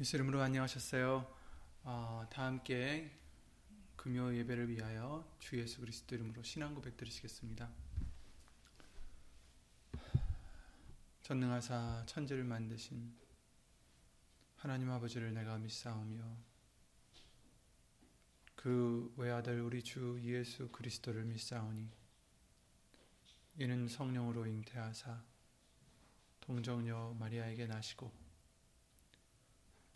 예수 이름으로 안녕하셨어요. 어, 다 함께 금요 예배를 위하여 주 예수 그리스도 이름으로 신앙 고백 드리시겠습니다. 전능하사 천지를 만드신 하나님 아버지를 내가 믿사오며 그 외아들 우리 주 예수 그리스도를 믿사오니 이는 성령으로 잉태하사 동정녀 마리아에게 나시고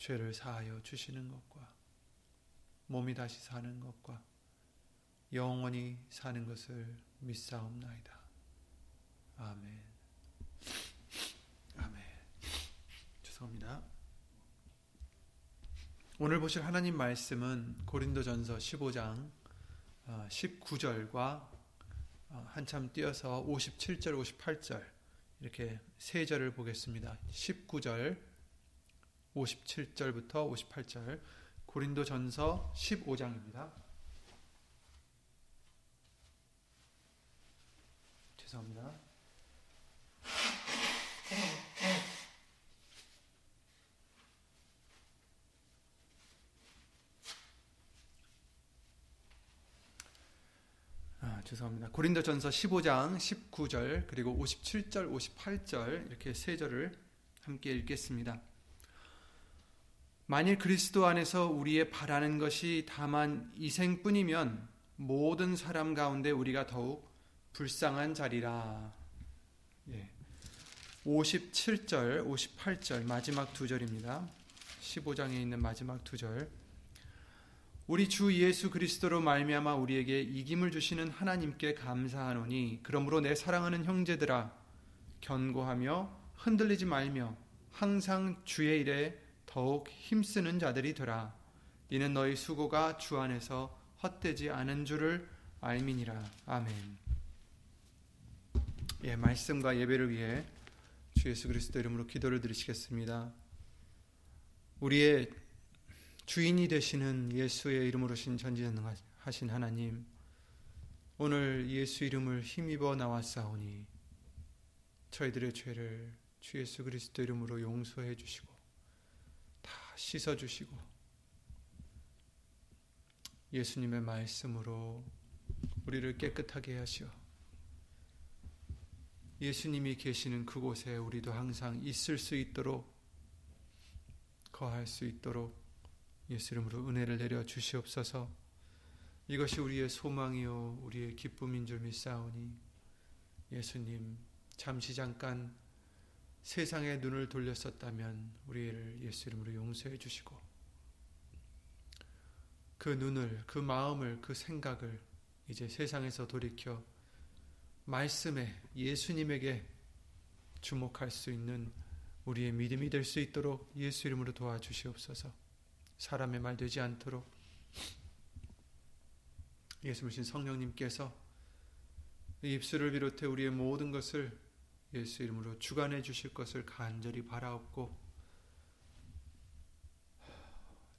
죄를 사하여 주시는 것과 몸이 다시 사는 것과 영원히 사는 것을 믿사옵나이다. 아멘. 아멘. 죄송합니다. 오늘 보실 하나님 말씀은 고린도전서 15장 19절과 어, 어, 한참 띄어서 57절, 58절 이렇게 세 절을 보겠습니다. 19절 57절부터 58절 고린도 전서 15장입니다. 죄송합니다. 아, 죄송합니다. 고린도 전서 15장 19절 그리고 57절 58절 이렇게 세 절을 함께 읽겠습니다. 만일 그리스도 안에서 우리의 바라는 것이 다만 이생뿐이면 모든 사람 가운데 우리가 더욱 불쌍한 자리라. 예. 57절, 58절 마지막 두 절입니다. 15장에 있는 마지막 두 절. 우리 주 예수 그리스도로 말미암아 우리에게 이김을 주시는 하나님께 감사하노니 그러므로 내 사랑하는 형제들아 견고하며 흔들리지 말며 항상 주의 일에 더욱 힘쓰는 자들이 되라. 이는 너희 수고가 주 안에서 헛되지 않은 줄을 알미니라. 아멘. 예, 말씀과 예배를 위해 주 예수 그리스도 이름으로 기도를 드리시겠습니다. 우리의 주인이 되시는 예수의 이름으로 신 전지전능하신 하나님, 오늘 예수 이름을 힘입어 나왔사오니 저희들의 죄를 주 예수 그리스도 이름으로 용서해 주시고 씻어주시고 예수님의 말씀으로 우리를 깨끗하게 하시어. 예수님이 계시는 그곳에 우리도 항상 있을 수 있도록 거할 수 있도록 예수 이름으로 은혜를 내려 주시옵소서. 이것이 우리의 소망이요 우리의 기쁨인 줄 믿사오니 예수님 잠시 잠깐 세상의 눈을 돌렸었다면 우리를 예수 이름으로 용서해 주시고 그 눈을 그 마음을 그 생각을 이제 세상에서 돌이켜 말씀에 예수님에게 주목할 수 있는 우리의 믿음이 될 수 있도록 예수 이름으로 도와주시옵소서. 사람의 말 되지 않도록 예수님 성령님께서 입술을 비롯해 우리의 모든 것을 예수 이름으로 주관해 주실 것을 간절히 바라옵고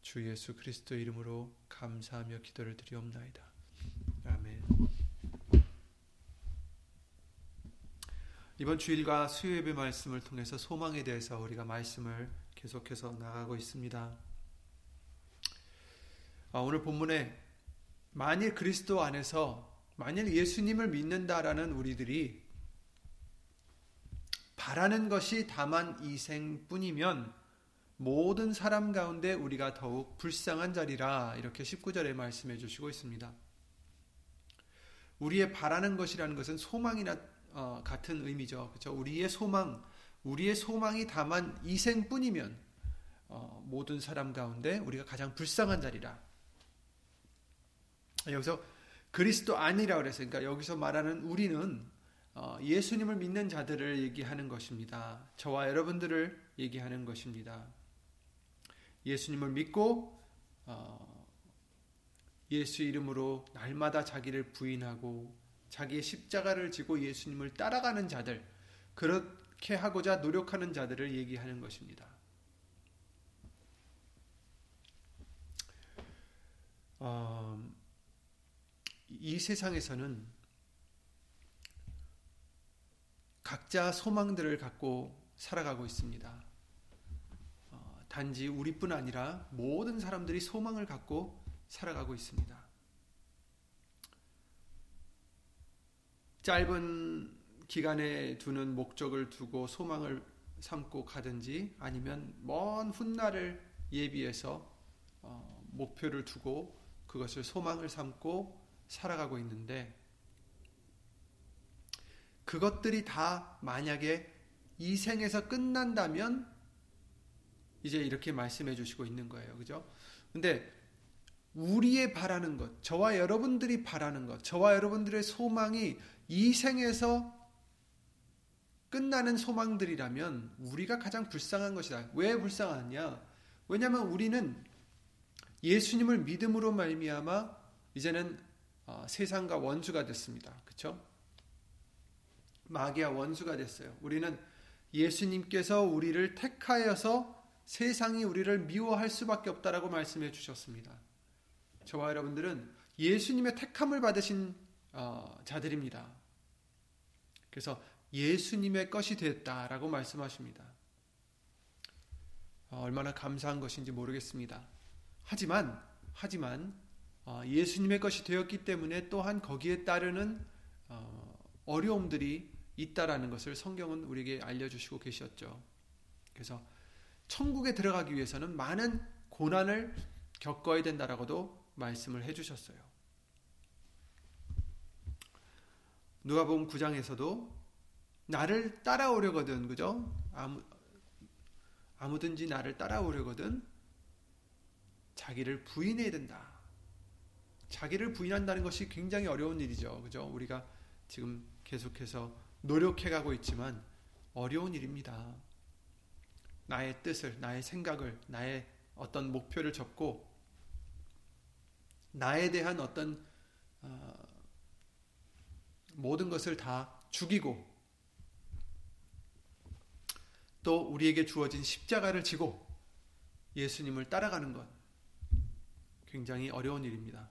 주 예수 그리스도 이름으로 감사하며 기도를 드리옵나이다. 아멘. 이번 주일과 수요예배 말씀을 통해서 소망에 대해서 우리가 말씀을 계속해서 나가고 있습니다. 아, 오늘 본문에 만일 그리스도 안에서 만일 예수님을 믿는다라는 우리들이 바라는 것이 다만 이 생뿐이면 모든 사람 가운데 우리가 더욱 불쌍한 자리라 이렇게 19절에 말씀해 주시고 있습니다. 우리의 바라는 것이라는 것은 소망이나 어, 같은 의미죠. 그렇죠? 우리의 소망, 우리의 소망이 다만 이 생뿐이면 어, 모든 사람 가운데 우리가 가장 불쌍한 자리라. 여기서 그리스도 아니라 그래서 그러니까 여기서 말하는 우리는 어, 예수님을 믿는 자들을 얘기하는 것입니다. 저와 여러분들을 얘기하는 것입니다. 예수님을 믿고 어, 예수 이름으로 날마다 자기를 부인하고 자기의 십자가를 지고 예수님을 따라가는 자들 그렇게 하고자 노력하는 자들을 얘기하는 것입니다. 어, 이 세상에서는 각자 소망들을 갖고 살아가고 있습니다. 어, 단지 우리뿐 아니라 모든 사람들이 소망을 갖고 살아가고 있습니다. 짧은 기간에 두는 목적을 두고 소망을 삼고 가든지 아니면 먼 훗날을 예비해서 어, 목표를 두고 그것을 소망을 삼고 살아가고 있는데 그것들이 다 만약에 이 생에서 끝난다면 이제 이렇게 말씀해 주시고 있는 거예요. 그죠? 근데 우리의 바라는 것, 저와 여러분들이 바라는 것, 저와 여러분들의 소망이 이 생에서 끝나는 소망들이라면 우리가 가장 불쌍한 것이다. 왜 불쌍하냐? 왜냐하면 우리는 예수님을 믿음으로 말미암아 이제는 어, 세상과 원수가 됐습니다. 그렇죠? 마귀와 원수가 됐어요. 우리는 예수님께서 우리를 택하여서 세상이 우리를 미워할 수밖에 없다라고 말씀해 주셨습니다. 저와 여러분들은 예수님의 택함을 받으신 어, 자들입니다. 그래서 예수님의 것이 됐다라고 말씀하십니다. 어, 얼마나 감사한 것인지 모르겠습니다. 하지만 하지만 어, 예수님의 것이 되었기 때문에 또한 거기에 따르는 어, 어려움들이 있다라는 것을 성경은 우리에게 알려주시고 계셨죠. 그래서 천국에 들어가기 위해서는 많은 고난을 겪어야 된다라고도 말씀을 해주셨어요. 누가복음 9장에서도 나를 따라오려거든 그죠? 아무 아무든지 나를 따라오려거든 자기를 부인해야 된다. 자기를 부인한다는 것이 굉장히 어려운 일이죠. 그죠? 우리가 지금 계속해서 노력해 가고 있지만 어려운 일입니다. 나의 뜻을, 나의 생각을, 나의 어떤 목표를 접고 나에 대한 어떤 어, 모든 것을 다 죽이고 또 우리에게 주어진 십자가를 지고 예수님을 따라가는 것 굉장히 어려운 일입니다.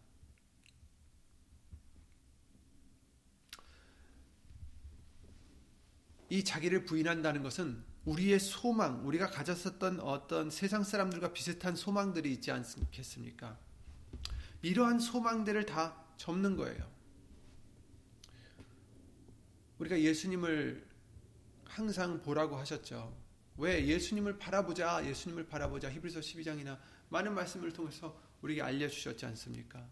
이 자기를 부인한다는 것은 우리의 소망, 우리가 가졌었던 어떤 세상 사람들과 비슷한 소망들이 있지 않겠습니까? 이러한 소망들을 다 접는 거예요. 우리가 예수님을 항상 보라고 하셨죠. 왜 예수님을 바라보자, 예수님을 바라보자. 히브리서 12장이나 많은 말씀을 통해서 우리에게 알려주셨지 않습니까?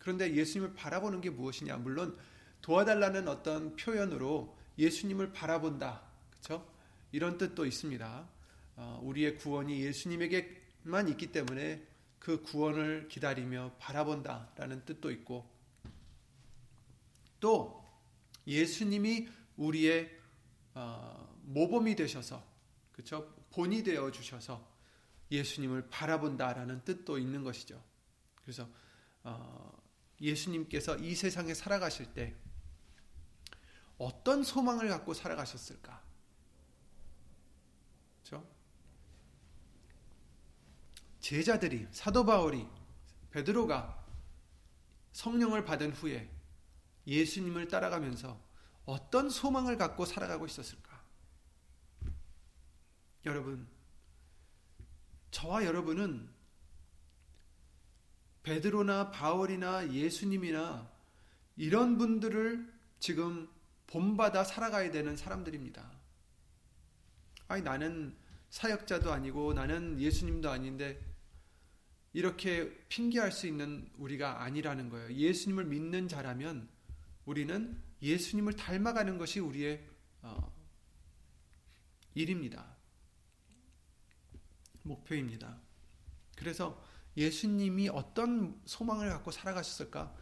그런데 예수님을 바라보는 게 무엇이냐? 물론 도와달라는 어떤 표현으로 예수님을 바라본다. 그렇죠? 이런 뜻도 있습니다. 어, 우리의 구원이 예수님에게만 있기 때문에 그 구원을 기다리며 바라본다라는 뜻도 있고 또 예수님이 우리의 어, 모범이 되셔서 그렇죠? 본이 되어 주셔서 예수님을 바라본다라는 뜻도 있는 것이죠. 그래서 어, 예수님께서 이 세상에 살아가실 때 어떤 소망을 갖고 살아가셨을까? 그렇죠? 제자들이 사도 바울이 베드로가 성령을 받은 후에 예수님을 따라가면서 어떤 소망을 갖고 살아가고 있었을까? 여러분, 저와 여러분은 베드로나 바울이나 예수님이나 이런 분들을 지금 본받아 살아가야 되는 사람들입니다. 아니, 나는 사역자도 아니고 나는 예수님도 아닌데 이렇게 핑계할 수 있는 우리가 아니라는 거예요. 예수님을 믿는 자라면 우리는 예수님을 닮아가는 것이 우리의 어, 일입니다. 목표입니다. 그래서 예수님이 어떤 소망을 갖고 살아가셨을까?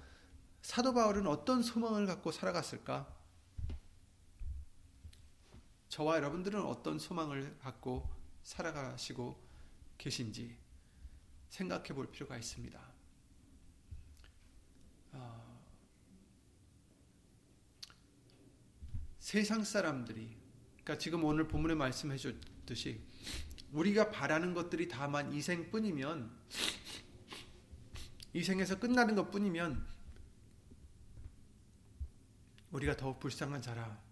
사도 바울은 어떤 소망을 갖고 살아갔을까? 저와 여러분들은 어떤 소망을 갖고 살아가시고 계신지 생각해 볼 필요가 있습니다. 어, 세상 사람들이, 그러니까 지금 오늘 본문에 말씀해 줬듯이 우리가 바라는 것들이 다만 이 생뿐이면 이 생에서 끝나는 것 뿐이면 우리가 더욱 불쌍한 자라.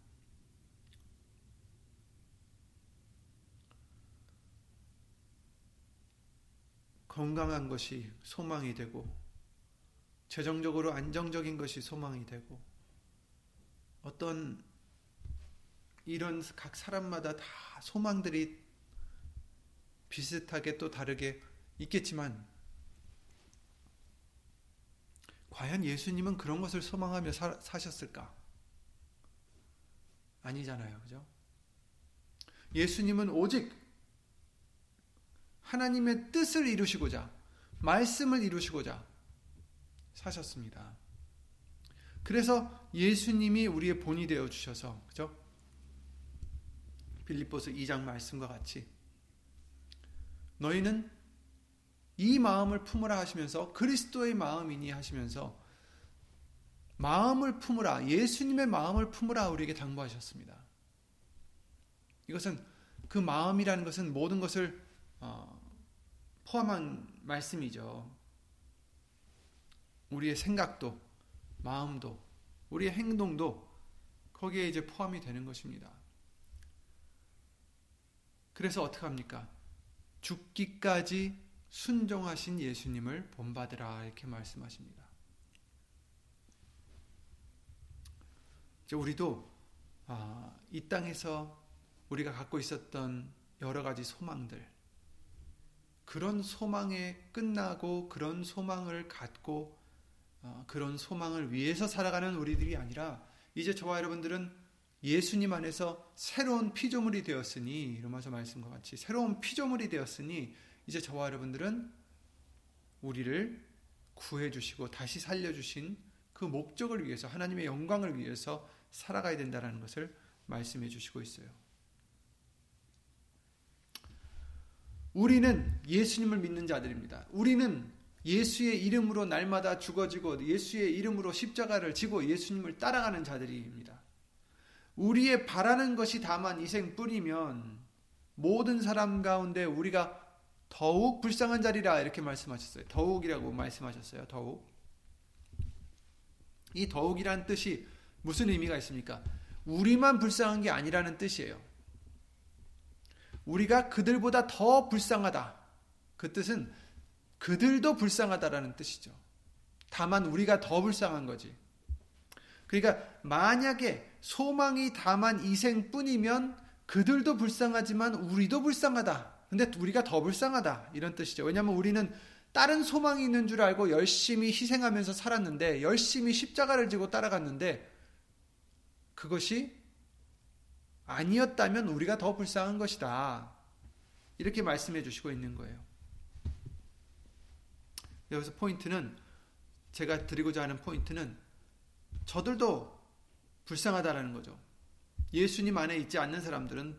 건강한 것이 소망이 되고 재정적으로 안정적인 것이 소망이 되고 어떤 이런 각 사람마다 다 소망들이 비슷하게 또 다르게 있겠지만 과연 예수님은 그런 것을 소망하며 사, 사셨을까? 아니잖아요. 그죠? 예수님은 오직 하나님의 뜻을 이루시고자 말씀을 이루시고자 사셨습니다. 그래서 예수님이 우리의 본이 되어 주셔서 그죠? 빌립보서 2장 말씀과 같이 너희는 이 마음을 품으라 하시면서 그리스도의 마음이니 하시면서 마음을 품으라 예수님의 마음을 품으라 우리에게 당부하셨습니다. 이것은 그 마음이라는 것은 모든 것을 어, 포함한 말씀이죠. 우리의 생각도 마음도 우리의 행동도 거기에 이제 포함이 되는 것입니다. 그래서 어떻게 합니까? 죽기까지 순종하신 예수님을 본받으라 이렇게 말씀하십니다. 우리도 아, 이 땅에서 우리가 갖고 있었던 여러 가지 소망들 그런 소망에 끝나고 그런 소망을 갖고 어, 그런 소망을 위해서 살아가는 우리들이 아니라 이제 저와 여러분들은 예수님 안에서 새로운 피조물이 되었으니 로마서 말씀과 같이 새로운 피조물이 되었으니 이제 저와 여러분들은 우리를 구해 주시고 다시 살려 주신 그 목적을 위해서 하나님의 영광을 위해서 살아가야 된다는 것을 말씀해 주시고 있어요. 우리는 예수님을 믿는 자들입니다. 우리는 예수의 이름으로 날마다 죽어지고 예수의 이름으로 십자가를 지고 예수님을 따라가는 자들입니다. 우리의 바라는 것이 다만 이생뿐이면 모든 사람 가운데 우리가 더욱 불쌍한 자리라 이렇게 말씀하셨어요. 더욱이라고 말씀하셨어요. 더욱. 이 더욱이란 뜻이 무슨 의미가 있습니까? 우리만 불쌍한 게 아니라는 뜻이에요. 우리가 그들보다 더 불쌍하다. 그 뜻은 그들도 불쌍하다라는 뜻이죠. 다만 우리가 더 불쌍한 거지. 그러니까 만약에 소망이 다만 이생뿐이면 그들도 불쌍하지만 우리도 불쌍하다. 근데 우리가 더 불쌍하다. 이런 뜻이죠. 왜냐하면 우리는 다른 소망이 있는 줄 알고 열심히 희생하면서 살았는데 열심히 십자가를 지고 따라갔는데 그것이 아니었다면 우리가 더 불쌍한 것이다. 이렇게 말씀해 주시고 있는 거예요. 여기서 포인트는 제가 드리고자 하는 포인트는 저들도 불쌍하다라는 거죠. 예수님 안에 있지 않는 사람들은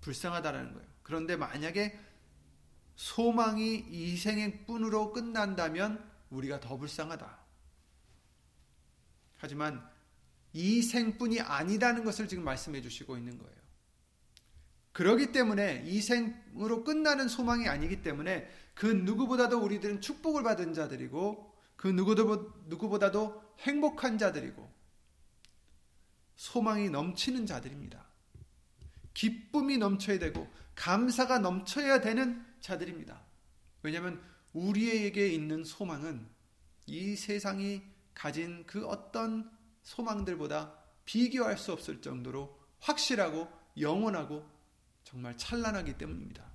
불쌍하다라는 거예요. 그런데 만약에 소망이 이 생의 뿐으로 끝난다면 우리가 더 불쌍하다. 하지만 이 생뿐이 아니라는 것을 지금 말씀해 주시고 있는 거예요. 그러기 때문에 이 생으로 끝나는 소망이 아니기 때문에 그 누구보다도 우리들은 축복을 받은 자들이고 그 누구보다도 행복한 자들이고 소망이 넘치는 자들입니다. 기쁨이 넘쳐야 되고 감사가 넘쳐야 되는 자들입니다. 왜냐하면 우리에게 있는 소망은 이 세상이 가진 그 어떤 소망들보다 비교할 수 없을 정도로 확실하고 영원하고 정말 찬란하기 때문입니다.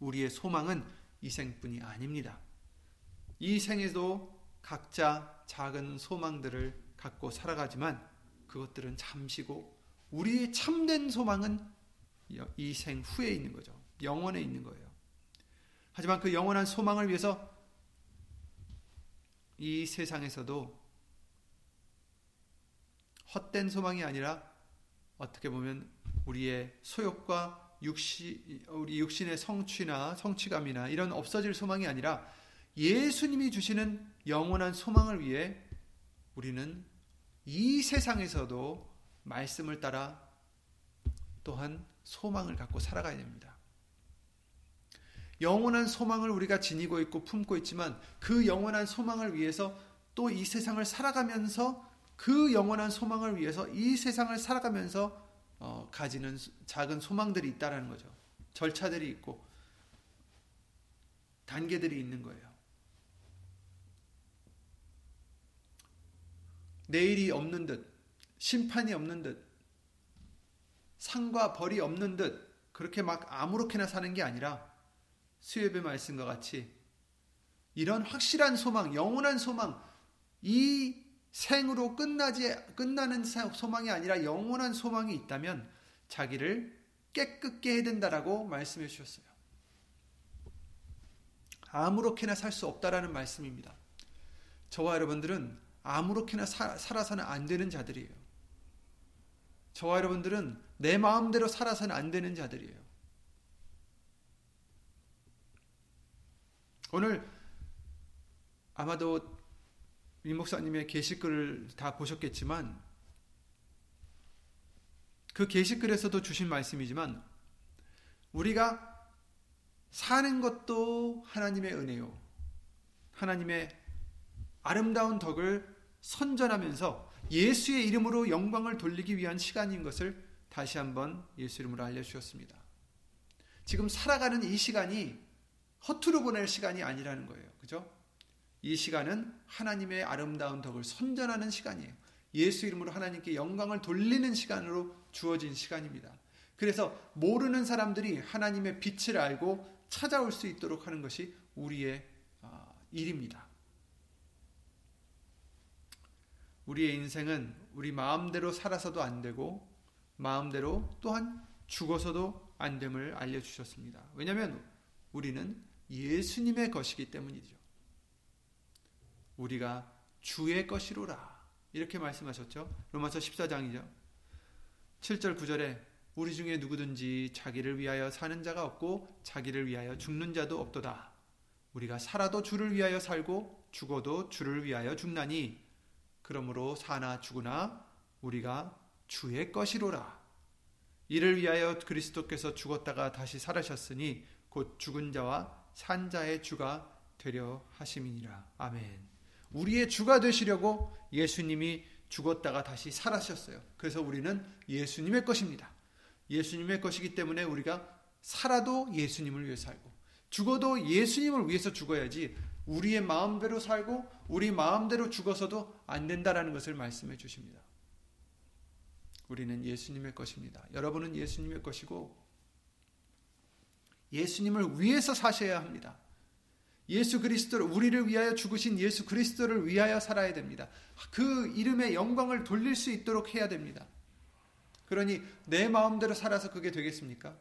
우리의 소망은 이 생뿐이 아닙니다. 이 생에도 각자 작은 소망들을 갖고 살아가지만 그것들은 잠시고 우리의 참된 소망은 이 생 후에 있는 거죠. 영원에 있는 거예요. 하지만 그 영원한 소망을 위해서 이 세상에서도 헛된 소망이 아니라 어떻게 보면 우리의 소욕과 육시, 우리 육신의 성취나 성취감이나 이런 없어질 소망이 아니라 예수님이 주시는 영원한 소망을 위해 우리는 이 세상에서도 말씀을 따라 또한 소망을 갖고 살아가야 됩니다. 영원한 소망을 우리가 지니고 있고 품고 있지만 그 영원한 소망을 위해서 또 이 세상을 살아가면서 그 영원한 소망을 위해서 이 세상을 살아가면서 어, 가지는 작은 소망들이 있다라는 거죠. 절차들이 있고 단계들이 있는 거예요. 내일이 없는 듯, 심판이 없는 듯, 상과 벌이 없는 듯, 그렇게 막 아무렇게나 사는 게 아니라 수협의 말씀과 같이 이런 확실한 소망, 영원한 소망, 이 생으로 끝나지 끝나는 소망이 아니라 영원한 소망이 있다면 자기를 깨끗게 해야 된다라고 말씀해 주셨어요. 아무렇게나 살 수 없다라는 말씀입니다. 저와 여러분들은 아무렇게나 사, 살아서는 안 되는 자들이에요. 저와 여러분들은 내 마음대로 살아서는 안 되는 자들이에요. 오늘 아마도 이 목사님의 게시글을 다 보셨겠지만 그 게시글에서도 주신 말씀이지만 우리가 사는 것도 하나님의 은혜요. 하나님의 아름다운 덕을 선전하면서 예수의 이름으로 영광을 돌리기 위한 시간인 것을 다시 한번 예수 이름으로 알려주셨습니다. 지금 살아가는 이 시간이 허투루 보낼 시간이 아니라는 거예요. 그죠? 이 시간은 하나님의 아름다운 덕을 선전하는 시간이에요. 예수 이름으로 하나님께 영광을 돌리는 시간으로 주어진 시간입니다. 그래서 모르는 사람들이 하나님의 빛을 알고 찾아올 수 있도록 하는 것이 우리의 아, 일입니다. 우리의 인생은 우리 마음대로 살아서도 안 되고 마음대로 또한 죽어서도 안 됨을 알려 주셨습니다. 왜냐하면 우리는 예수님의 것이기 때문이죠. 우리가 주의 것이로라. 이렇게 말씀하셨죠. 로마서 14장이죠. 7절 9절에 우리 중에 누구든지 자기를 위하여 사는 자가 없고 자기를 위하여 죽는 자도 없도다. 우리가 살아도 주를 위하여 살고 죽어도 주를 위하여 죽나니 그러므로 사나 죽으나 우리가 주의 것이로라. 이를 위하여 그리스도께서 죽었다가 다시 살아셨으니 곧 죽은 자와 산 자의 주가 되려 하심이니라. 아멘. 우리의 주가 되시려고 예수님이 죽었다가 다시 살아셨어요. 그래서 우리는 예수님의 것입니다. 예수님의 것이기 때문에 우리가 살아도 예수님을 위해 살고 죽어도 예수님을 위해서 죽어야지 우리의 마음대로 살고 우리 마음대로 죽어서도 안 된다라는 것을 말씀해 주십니다. 우리는 예수님의 것입니다. 여러분은 예수님의 것이고 예수님을 위해서 사셔야 합니다. 예수 그리스도를 우리를 위하여 죽으신 예수 그리스도를 위하여 살아야 됩니다. 그 이름의 영광을 돌릴 수 있도록 해야 됩니다. 그러니 내 마음대로 살아서 그게 되겠습니까?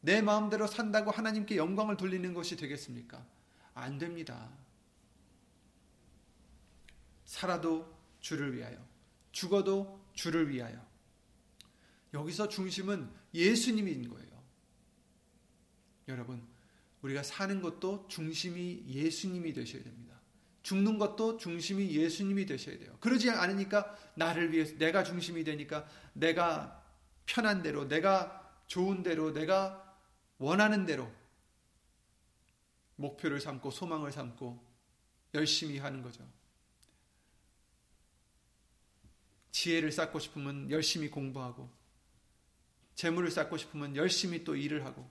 내 마음대로 산다고 하나님께 영광을 돌리는 것이 되겠습니까? 안 됩니다. 살아도 주를 위하여, 죽어도 주를 위하여. 여기서 중심은 예수님인 거예요. 여러분, 우리가 사는 것도 중심이 예수님이 되셔야 됩니다. 죽는 것도 중심이 예수님이 되셔야 돼요. 그러지 않으니까 나를 위해서 내가 중심이 되니까 내가 편한 대로, 내가 좋은 대로, 내가 원하는 대로 목표를 삼고 소망을 삼고 열심히 하는 거죠. 지혜를 쌓고 싶으면 열심히 공부하고 재물을 쌓고 싶으면 열심히 또 일을 하고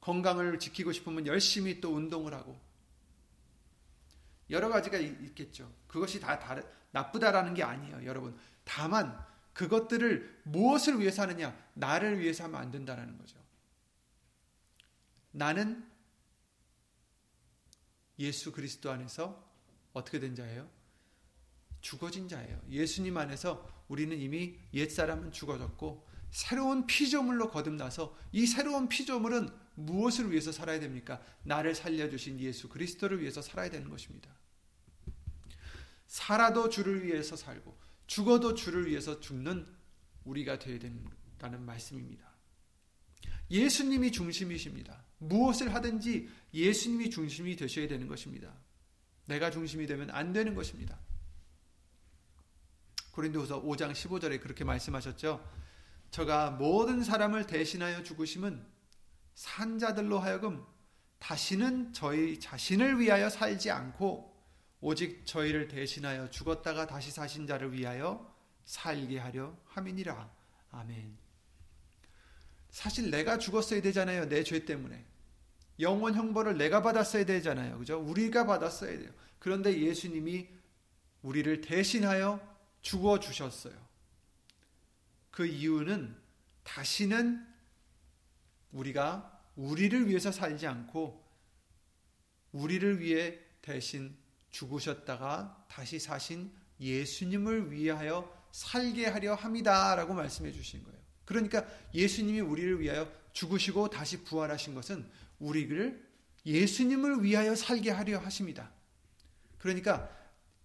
건강을 지키고 싶으면 열심히 또 운동을 하고 여러 가지가 있겠죠. 그것이 다 다르, 나쁘다라는 게 아니에요, 여러분. 다만 그것들을 무엇을 위해서 하느냐? 나를 위해서 하면 안 된다라는 거죠. 나는 예수 그리스도 안에서 어떻게 된 자예요? 죽어진 자예요. 예수님 안에서 우리는 이미 옛사람은 죽어졌고 새로운 피조물로 거듭나서 이 새로운 피조물은 무엇을 위해서 살아야 됩니까? 나를 살려주신 예수 그리스도를 위해서 살아야 되는 것입니다. 살아도 주를 위해서 살고 죽어도 주를 위해서 죽는 우리가 되어야 된다는 말씀입니다. 예수님이 중심이십니다. 무엇을 하든지 예수님이 중심이 되셔야 되는 것입니다. 내가 중심이 되면 안 되는 것입니다. 고린도후서 5장 15절에 그렇게 말씀하셨죠. 저가 모든 사람을 대신하여 죽으심은 산자들로 하여금 다시는 저희 자신을 위하여 살지 않고 오직 저희를 대신하여 죽었다가 다시 사신 자를 위하여 살게 하려 함이니라. 아멘. 사실 내가 죽었어야 되잖아요. 내 죄 때문에. 영원 형벌을 내가 받았어야 되잖아요. 그죠? 우리가 받았어야 돼요. 그런데 예수님이 우리를 대신하여 죽어 주셨어요. 그 이유는 다시는 우리가 우리를 위해서 살지 않고 우리를 위해 대신 죽으셨다가 다시 사신 예수님을 위하여 살게 하려 함이다라고 말씀해 주신 거예요. 그러니까 예수님이 우리를 위하여 죽으시고 다시 부활하신 것은 우리를 예수님을 위하여 살게 하려 하십니다. 그러니까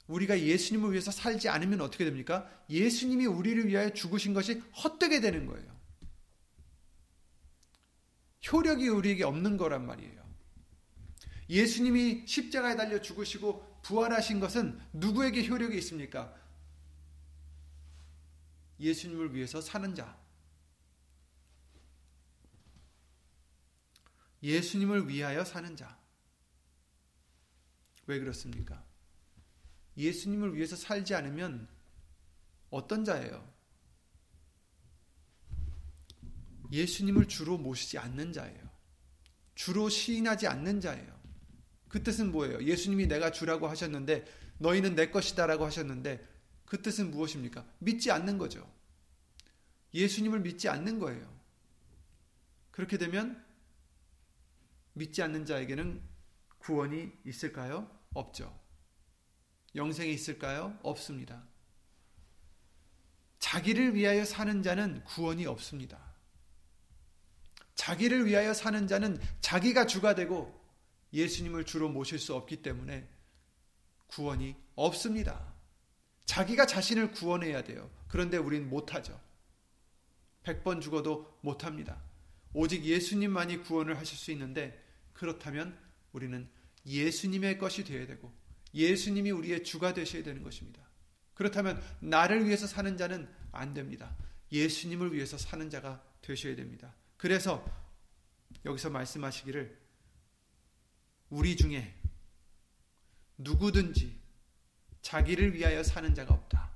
우리가 예수님을 위해서 살지 않으면 어떻게 됩니까? 예수님이 우리를 위하여 죽으신 것이 헛되게 되는 거예요. 효력이 우리에게 없는 거란 말이에요. 예수님이 십자가에 달려 죽으시고 부활하신 것은 누구에게 효력이 있습니까? 예수님을 위해서 사는 자. 예수님을 위하여 사는 자. 왜 그렇습니까? 예수님을 위해서 살지 않으면 어떤 자예요? 예수님을 주로 모시지 않는 자예요. 주로 시인하지 않는 자예요. 그 뜻은 뭐예요? 예수님이 내가 주라고 하셨는데 너희는 내 것이다라고 하셨는데 그 뜻은 무엇입니까? 믿지 않는 거죠. 예수님을 믿지 않는 거예요. 그렇게 되면 믿지 않는 자에게는 구원이 있을까요? 없죠. 영생이 있을까요? 없습니다. 자기를 위하여 사는 자는 구원이 없습니다. 자기를 위하여 사는 자는 자기가 주가 되고 예수님을 주로 모실 수 없기 때문에 구원이 없습니다. 자기가 자신을 구원해야 돼요. 그런데 우린 못하죠. 100번 죽어도 못합니다. 오직 예수님만이 구원을 하실 수 있는데 그렇다면 우리는 예수님의 것이 되어야 되고 예수님이 우리의 주가 되셔야 되는 것입니다. 그렇다면 나를 위해서 사는 자는 안 됩니다. 예수님을 위해서 사는 자가 되셔야 됩니다. 그래서 여기서 말씀하시기를 우리 중에 누구든지 자기를 위하여 사는 자가 없다.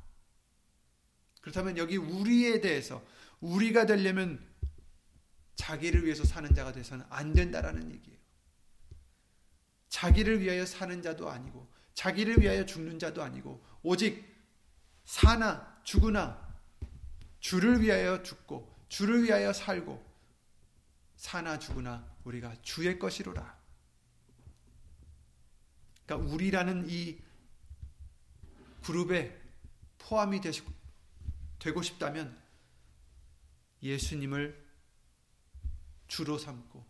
그렇다면 여기 우리에 대해서 우리가 되려면 자기를 위해서 사는 자가 돼서는 안 된다라는 얘기예요. 자기를 위하여 사는 자도 아니고 자기를 위하여 죽는 자도 아니고 오직 사나 죽으나 주를 위하여 죽고 주를 위하여 살고 사나 죽으나 우리가 주의 것이로라. 그러니까 우리라는 이 그룹에 포함이 되고 싶다면 예수님을 주로 삼고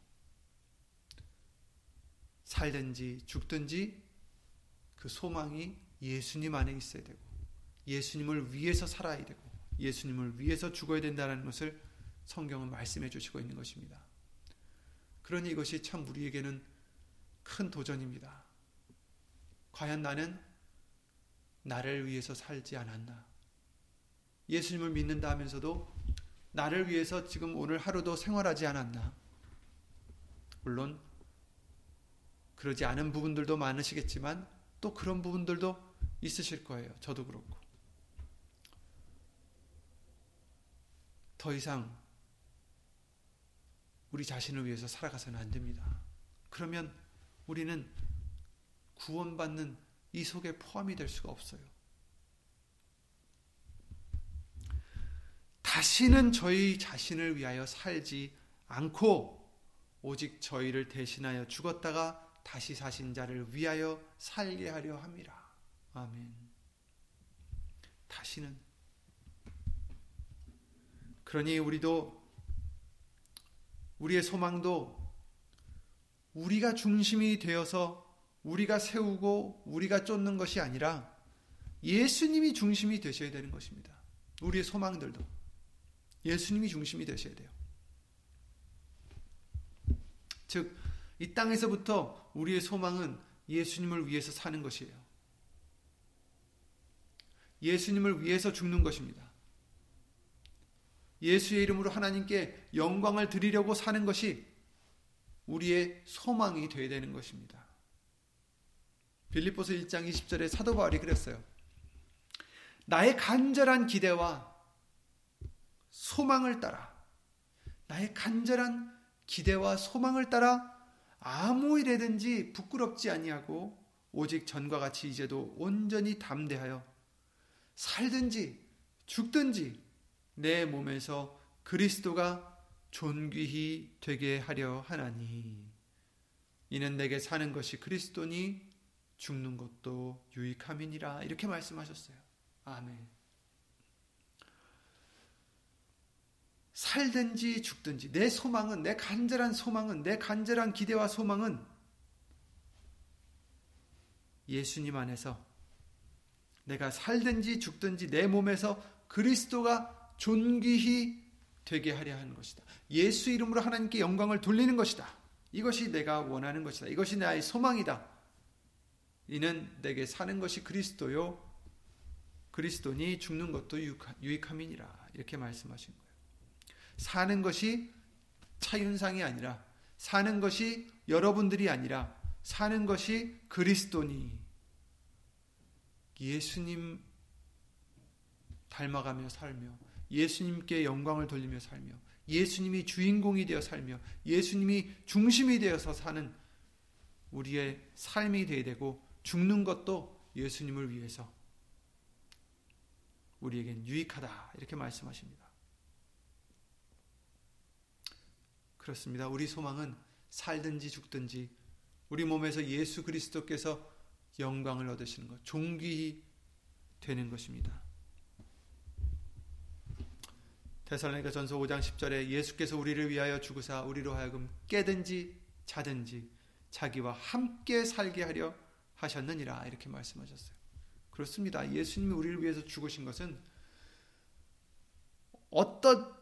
살든지 죽든지 그 소망이 예수님 안에 있어야 되고 예수님을 위해서 살아야 되고 예수님을 위해서 죽어야 된다는 것을 성경은 말씀해 주시고 있는 것입니다. 그러니 이것이 참 우리에게는 큰 도전입니다. 과연 나는 나를 위해서 살지 않았나? 예수님을 믿는다 하면서도 나를 위해서 지금 오늘 하루도 생활하지 않았나? 물론 그러지 않은 부분들도 많으시겠지만 또 그런 부분들도 있으실 거예요. 저도 그렇고. 더 이상 우리 자신을 위해서 살아가서는 안 됩니다. 그러면 우리는 구원받는 이 속에 포함이 될 수가 없어요. 다시는 저희 자신을 위하여 살지 않고 오직 저희를 대신하여 죽었다가 다시 사신 자를 위하여 살게 하려 함이라. 아멘. 다시는 그러니 우리도 우리의 소망도 우리가 중심이 되어서 우리가 세우고 우리가 쫓는 것이 아니라 예수님이 중심이 되셔야 되는 것입니다. 우리의 소망들도 예수님이 중심이 되셔야 돼요. 즉, 이 땅에서부터 우리의 소망은 예수님을 위해서 사는 것이에요. 예수님을 위해서 죽는 것입니다. 예수의 이름으로 하나님께 영광을 드리려고 사는 것이 우리의 소망이 되어야 되는 것입니다. 빌립보서 1장 20절에 사도 바울이 그랬어요. 나의 간절한 기대와 소망을 따라 나의 간절한 기대와 소망을 따라 아무 일에든지 부끄럽지 아니하고 오직 전과 같이 이제도 온전히 담대하여 살든지 죽든지 내 몸에서 그리스도가 존귀히 되게 하려 하나니 이는 내게 사는 것이 그리스도니 죽는 것도 유익함이니라 이렇게 말씀하셨어요. 아멘. 살든지 죽든지 내 소망은 내 간절한 소망은 내 간절한 기대와 소망은 예수님 안에서 내가 살든지 죽든지 내 몸에서 그리스도가 존귀히 되게 하려 하는 것이다. 예수 이름으로 하나님께 영광을 돌리는 것이다. 이것이 내가 원하는 것이다. 이것이 나의 소망이다. 이는 내게 사는 것이 그리스도요. 그리스도니 죽는 것도 유익함이니라. 이렇게 말씀하신 거예요. 사는 것이 차윤상이 아니라 사는 것이 여러분들이 아니라 사는 것이 그리스도니 예수님 닮아가며 살며 예수님께 영광을 돌리며 살며 예수님이 주인공이 되어 살며 예수님이 중심이 되어서 사는 우리의 삶이 되어야 되고 죽는 것도 예수님을 위해서 우리에겐 유익하다 이렇게 말씀하십니다. 그렇습니다. 우리 소망은 살든지 죽든지 우리 몸에서 예수 그리스도께서 영광을 얻으시는 것, 종귀히 되는 것입니다. 데살로니가 전서 5장 10절에 예수께서 우리를 위하여 죽으사 우리로 하여금 깨든지 자든지 자기와 함께 살게 하려 하셨느니라 이렇게 말씀하셨어요. 그렇습니다. 예수님이 우리를 위해서 죽으신 것은 어떻든지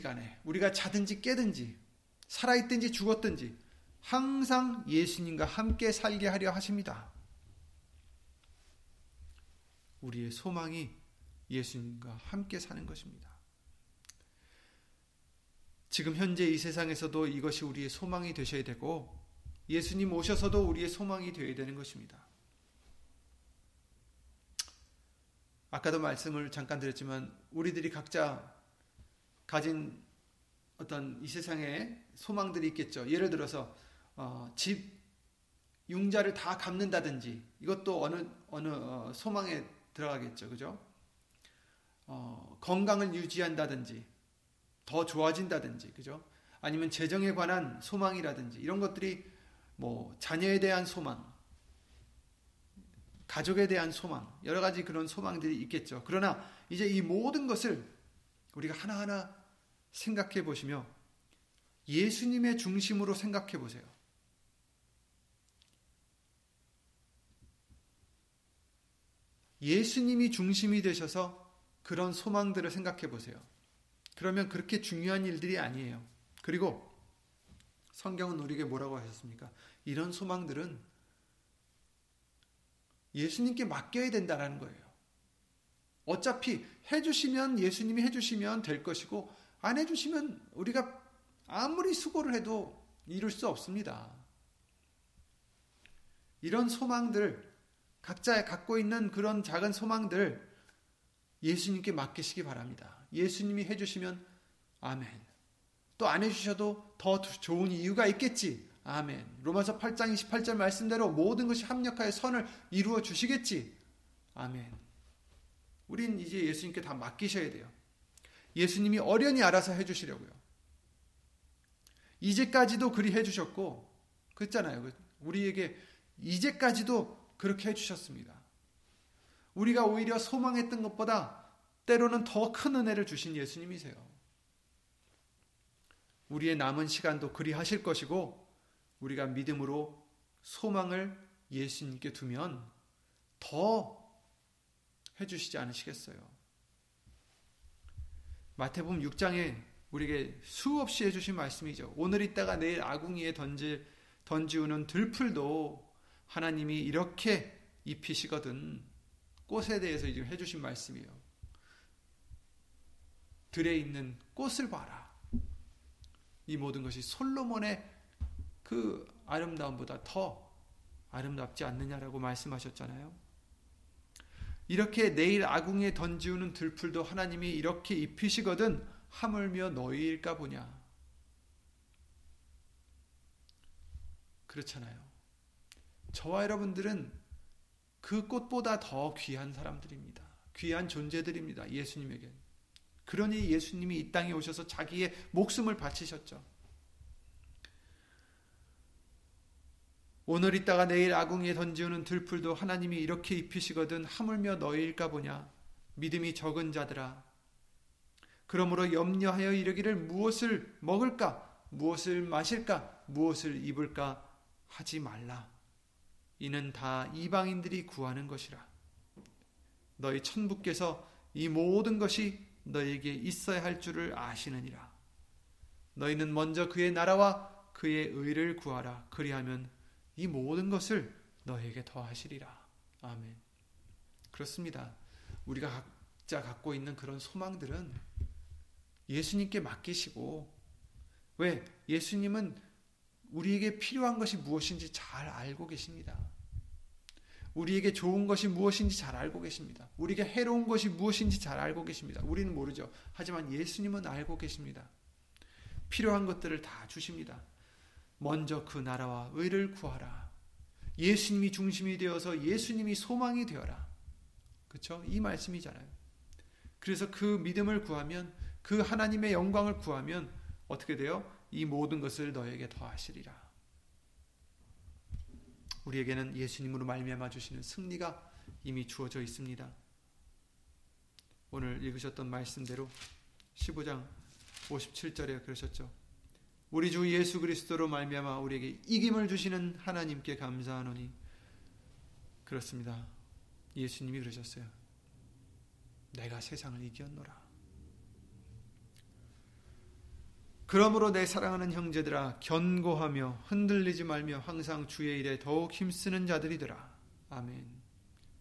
간에 우리가 자든지 깨든지 살아있든지 죽었든지 항상 예수님과 함께 살게 하려 하십니다. 우리의 소망이 예수님과 함께 사는 것입니다. 지금 현재 이 세상에서도 이것이 우리의 소망이 되셔야 되고 예수님 오셔서도 우리의 소망이 되어야 되는 것입니다. 아까도 말씀을 잠깐 드렸지만 우리들이 각자 가진 어떤 이 세상에 소망들이 있겠죠. 예를 들어서 어, 집 융자를 다 갚는다든지 이것도 어느 어느 어, 소망에 들어가겠죠, 그죠? 어, 건강을 유지한다든지 더 좋아진다든지 그죠? 아니면 재정에 관한 소망이라든지 이런 것들이 뭐 자녀에 대한 소망, 가족에 대한 소망, 여러 가지 그런 소망들이 있겠죠. 그러나 이제 이 모든 것을 우리가 하나하나 생각해 보시며 예수님의 중심으로 생각해 보세요. 예수님이 중심이 되셔서 그런 소망들을 생각해 보세요. 그러면 그렇게 중요한 일들이 아니에요. 그리고 성경은 우리에게 뭐라고 하셨습니까? 이런 소망들은 예수님께 맡겨야 된다는 거예요. 어차피 해주시면 예수님이 해주시면 될 것이고 안 해주시면 우리가 아무리 수고를 해도 이룰 수 없습니다. 이런 소망들 각자 갖고 있는 그런 작은 소망들 예수님께 맡기시기 바랍니다. 예수님이 해주시면 아멘. 또 안 해주셔도 더 좋은 이유가 있겠지. 아멘. 로마서 8장 28절 말씀대로 모든 것이 합력하여 선을 이루어 주시겠지. 아멘. 우린 이제 예수님께 다 맡기셔야 돼요. 예수님이 어련히 알아서 해주시려고요. 이제까지도 그리 해주셨고, 그랬잖아요. 우리에게 이제까지도 그렇게 해주셨습니다. 우리가 오히려 소망했던 것보다 때로는 더 큰 은혜를 주신 예수님이세요. 우리의 남은 시간도 그리 하실 것이고 우리가 믿음으로 소망을 예수님께 두면 더 해주시지 않으시겠어요. 마태복음 6장에 우리에게 수없이 해주신 말씀이죠. 오늘 있다가 내일 아궁이에 던질, 던지우는 들풀도 하나님이 이렇게 입히시거든. 꽃에 대해서 지금 해주신 말씀이에요. 들에 있는 꽃을 봐라. 이 모든 것이 솔로몬의 그 아름다움보다 더 아름답지 않느냐라고 말씀하셨잖아요. 이렇게 내일 아궁에 던지우는 들풀도 하나님이 이렇게 입히시거든 하물며 너희일까 보냐. 그렇잖아요. 저와 여러분들은 그 꽃보다 더 귀한 사람들입니다. 귀한 존재들입니다. 예수님에게. 그러니 예수님이 이 땅에 오셔서 자기의 목숨을 바치셨죠. 오늘 있다가 내일 아궁이에 던지우는 들풀도 하나님이 이렇게 입히시거든 하물며 너희일까 보냐. 믿음이 적은 자들아. 그러므로 염려하여 이르기를 무엇을 먹을까? 무엇을 마실까? 무엇을 입을까? 하지 말라. 이는 다 이방인들이 구하는 것이라. 너희 천부께서 이 모든 것이 너에게 있어야 할 줄을 아시느니라. 너희는 먼저 그의 나라와 그의 의를 구하라. 그리하면 이 모든 것을 너에게 더하시리라. 아멘. 그렇습니다. 우리가 각자 갖고 있는 그런 소망들은 예수님께 맡기시고 왜 예수님은 우리에게 필요한 것이 무엇인지 잘 알고 계십니다. 우리에게 좋은 것이 무엇인지 잘 알고 계십니다. 우리에게 해로운 것이 무엇인지 잘 알고 계십니다. 우리는 모르죠. 하지만 예수님은 알고 계십니다. 필요한 것들을 다 주십니다. 먼저 그 나라와 의를 구하라. 예수님이 중심이 되어서 예수님이 소망이 되어라. 그렇죠? 이 말씀이잖아요. 그래서 그 믿음을 구하면 그 하나님의 영광을 구하면 어떻게 돼요? 이 모든 것을 너에게 더하시리라. 우리에게는 예수님으로 말미암아 주시는 승리가 이미 주어져 있습니다. 오늘 읽으셨던 말씀대로 15장 57절에 그러셨죠. 우리 주 예수 그리스도로 말미암아 우리에게 이김을 주시는 하나님께 감사하노니 그렇습니다. 예수님이 그러셨어요. 내가 세상을 이겼노라. 그러므로 내 사랑하는 형제들아 견고하며 흔들리지 말며 항상 주의 일에 더욱 힘쓰는 자들이더라. 아멘.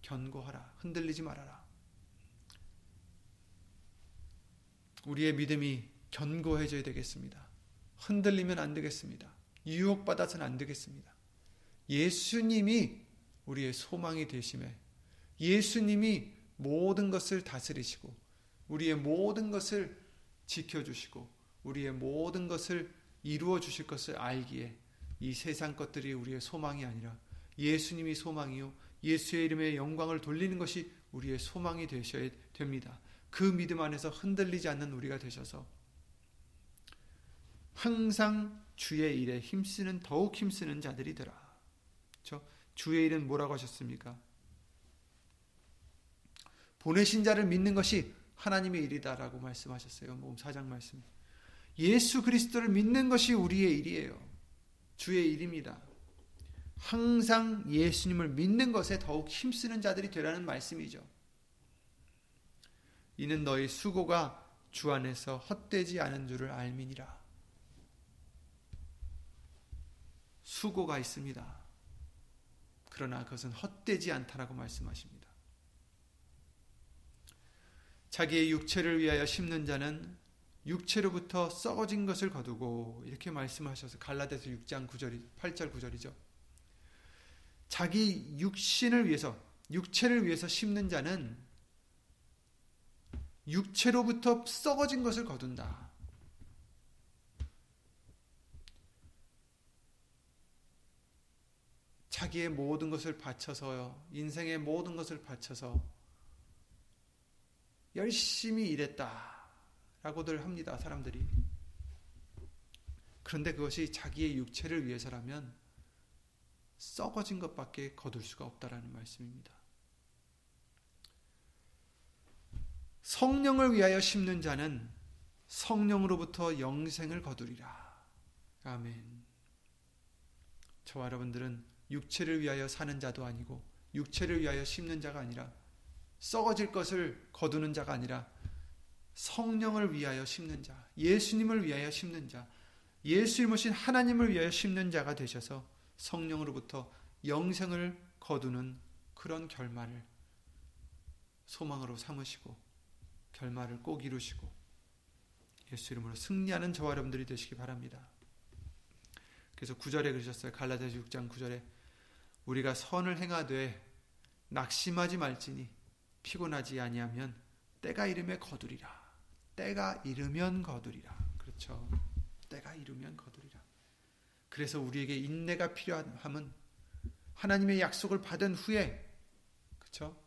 견고하라. 흔들리지 말아라. 우리의 믿음이 견고해져야 되겠습니다. 흔들리면 안 되겠습니다. 유혹받아서는 안 되겠습니다. 예수님이 우리의 소망이 되심에 예수님이 모든 것을 다스리시고 우리의 모든 것을 지켜주시고 우리의 모든 것을 이루어 주실 것을 알기에 이 세상 것들이 우리의 소망이 아니라 예수님이 소망이요 예수의 이름의 영광을 돌리는 것이 우리의 소망이 되셔야 됩니다. 그 믿음 안에서 흔들리지 않는 우리가 되셔서 항상 주의 일에 힘쓰는 더욱 힘쓰는 자들이더라. 저 주의 일은 뭐라고 하셨습니까? 보내신 자를 믿는 것이 하나님의 일이다라고 말씀하셨어요. 몸 사장 말씀. 예수 그리스도를 믿는 것이 우리의 일이에요. 주의 일입니다. 항상 예수님을 믿는 것에 더욱 힘쓰는 자들이 되라는 말씀이죠. 이는 너희 수고가 주 안에서 헛되지 않은 줄을 알미니라. 수고가 있습니다. 그러나 그것은 헛되지 않다라고 말씀하십니다. 자기의 육체를 위하여 심는 자는 육체로부터 썩어진 것을 거두고 이렇게 말씀하셔서 갈라디아서 6장 9절이 8절 9절이죠. 자기 육신을 위해서 육체를 위해서 심는 자는 육체로부터 썩어진 것을 거둔다. 자기의 모든 것을 바쳐서 인생의 모든 것을 바쳐서 열심히 일했다. 라고들 합니다. 사람들이. 그런데 그것이 자기의 육체를 위해서라면 썩어진 것밖에 거둘 수가 없다라는 말씀입니다. 성령을 위하여 심는 자는 성령으로부터 영생을 거두리라. 아멘. 저와 여러분들은 육체를 위하여 사는 자도 아니고 육체를 위하여 심는 자가 아니라 썩어질 것을 거두는 자가 아니라 성령을 위하여 심는 자, 예수님을 위하여 심는 자, 예수 이름으신 하나님을 위하여 심는 자가 되셔서 성령으로부터 영생을 거두는 그런 결말을 소망으로 삼으시고 결말을 꼭 이루시고 예수 이름으로 승리하는 저와 여러분들이 되시기 바랍니다. 그래서 9절에 그러셨어요. 갈라디아서 6장 9절에 우리가 선을 행하되 낙심하지 말지니 피곤하지 아니하면 때가 이르면 거두리라. 때가 이르면 거두리라. 그렇죠. 때가 이르면 거두리라. 그래서 우리에게 인내가 필요함은 하나님의 약속을 받은 후에 그렇죠?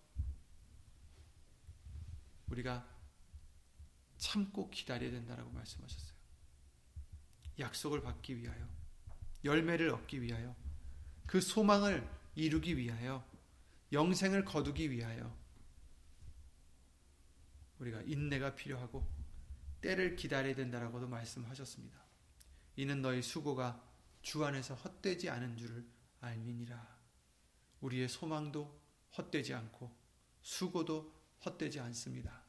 우리가 참고 기다려야 된다라고 말씀하셨어요. 약속을 받기 위하여 열매를 얻기 위하여 그 소망을 이루기 위하여 영생을 거두기 위하여 우리가 인내가 필요하고 때를 기다려야 된다라고도 말씀하셨습니다. 이는 너희 수고가 주 안에서 헛되지 않은 줄을 알미니라. 우리의 소망도 헛되지 않고 수고도 헛되지 않습니다.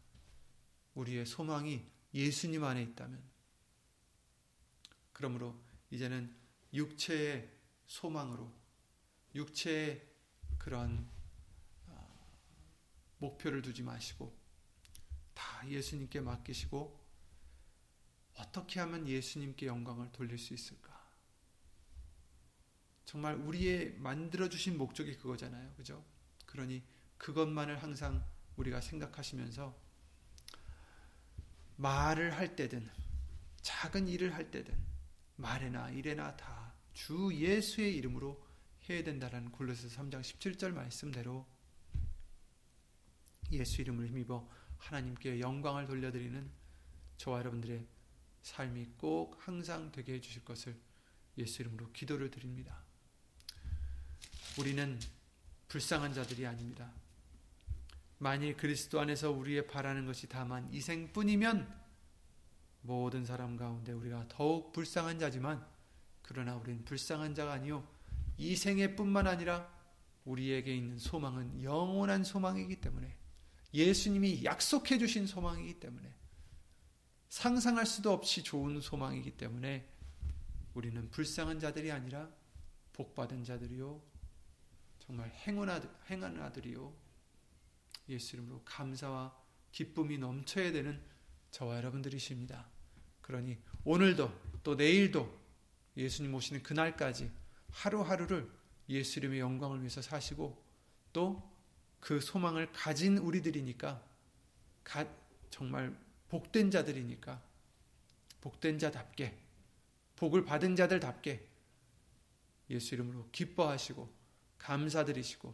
우리의 소망이 예수님 안에 있다면 그러므로 이제는 육체의 소망으로 육체의 그런 어, 목표를 두지 마시고 다 예수님께 맡기시고 어떻게 하면 예수님께 영광을 돌릴 수 있을까? 정말 우리의 만들어 주신 목적이 그거잖아요. 그죠? 그러니 그것만을 항상 우리가 생각하시면서 말을 할 때든 작은 일을 할 때든 말에나 일에나 다 주 예수의 이름으로 해야 된다라는 골로새 3장 17절 말씀대로 예수 이름을 힘입어 하나님께 영광을 돌려드리는 저와 여러분들의 삶이 꼭 항상 되게 해주실 것을 예수 이름으로 기도를 드립니다. 우리는 불쌍한 자들이 아닙니다. 만일 그리스도 안에서 우리의 바라는 것이 다만 이생뿐이면 모든 사람 가운데 우리가 더욱 불쌍한 자지만 그러나 우리는 불쌍한 자가 아니요 이생의 뿐만 아니라 우리에게 있는 소망은 영원한 소망이기 때문에 예수님이 약속해 주신 소망이기 때문에 상상할 수도 없이 좋은 소망이기 때문에 우리는 불쌍한 자들이 아니라 복받은 자들이요 정말 행한 아들이요 예수 이름으로 감사와 기쁨이 넘쳐야 되는 저와 여러분들이십니다. 그러니 오늘도 또 내일도 예수님 오시는 그날까지 하루하루를 예수 이름의 영광을 위해서 사시고 또 그 소망을 가진 우리들이니까 정말 복된 자들이니까 복된 자답게 복을 받은 자들답게 예수 이름으로 기뻐하시고 감사드리시고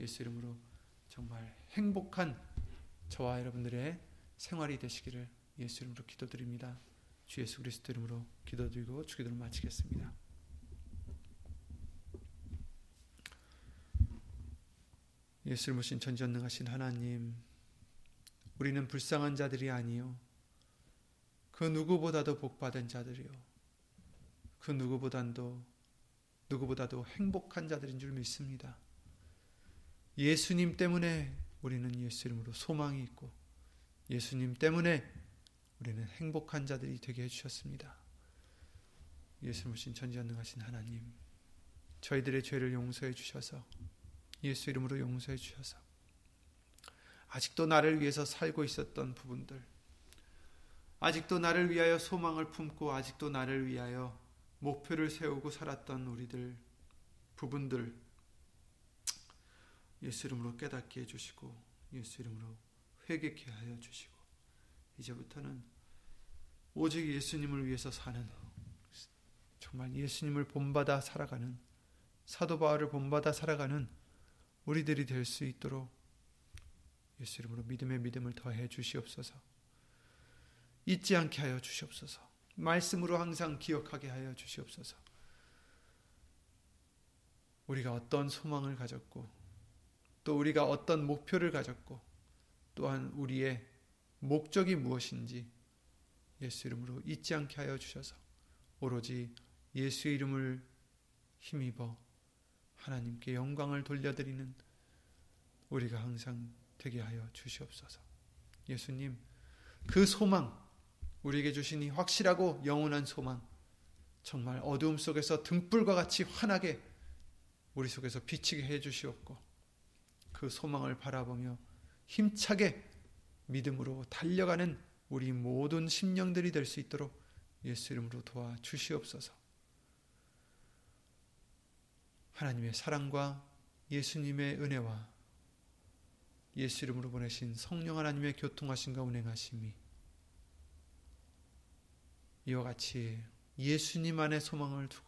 예수 이름으로 정말 행복한 저와 여러분들의 생활이 되시기를 예수 이름으로 기도드립니다. 주 예수 그리스도 이름으로 기도드리고 주기도를 마치겠습니다. 예수를 모신 전전능하신 하나님, 우리는 불쌍한 자들이 아니요, 그 누구보다도 복받은 자들이요, 그 누구보다도 누구보다도 행복한 자들인 줄 믿습니다. 예수님 때문에 우리는 예수 이름으로 소망이 있고, 예수님 때문에 우리는 행복한 자들이 되게 해주셨습니다. 예수 모신 전지전능하신 하나님, 저희들의 죄를 용서해 주셔서 예수 이름으로 용서해 주셔서 아직도 나를 위해서 살고 있었던 부분들, 아직도 나를 위하여 소망을 품고 아직도 나를 위하여 목표를 세우고 살았던 우리들 부분들. 예수 이름으로 깨닫게 해주시고 예수 이름으로 회개케 하여 주시고 이제부터는 오직 예수님을 위해서 사는 정말 예수님을 본받아 살아가는 사도 바울을 본받아 살아가는 우리들이 될 수 있도록 예수 이름으로 믿음의 믿음을 더해 주시옵소서. 잊지 않게 하여 주시옵소서. 말씀으로 항상 기억하게 하여 주시옵소서. 우리가 어떤 소망을 가졌고 또 우리가 어떤 목표를 가졌고 또한 우리의 목적이 무엇인지 예수 이름으로 잊지 않게 하여 주셔서 오로지 예수 이름을 힘입어 하나님께 영광을 돌려드리는 우리가 항상 되게 하여 주시옵소서. 예수님, 그 소망 우리에게 주신 이 확실하고 영원한 소망, 정말 어두움 속에서 등불과 같이 환하게 우리 속에서 비치게 해 주시옵고, 그 소망을 바라보며 힘차게 믿음으로 달려가는 우리 모든 심령들이 될 수 있도록 예수 이름으로 도와 주시옵소서. 하나님의 사랑과 예수님의 은혜와 예수 이름으로 보내신 성령 하나님의 교통하심과 운행하심이 이와 같이 예수님 안에 소망을 두고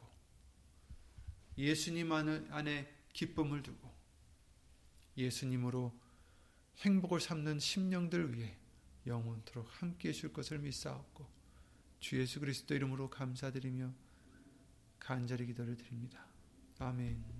예수님 안에 기쁨을 두고 예수님으로 행복을 삼는 심령들 위해 영원토록 함께 해 줄 것을 믿사옵고 주 예수 그리스도 이름으로 감사드리며 간절히 기도를 드립니다. 아멘.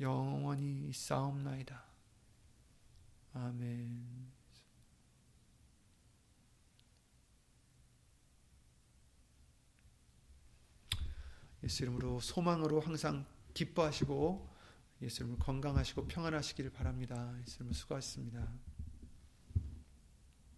영원히 있사옵나이다. 아멘. 예수 이름으로 소망으로 항상 기뻐하시고 예수 이름으로 건강하시고 평안하시기를 바랍니다. 예수 이름으로 수고하셨습니다.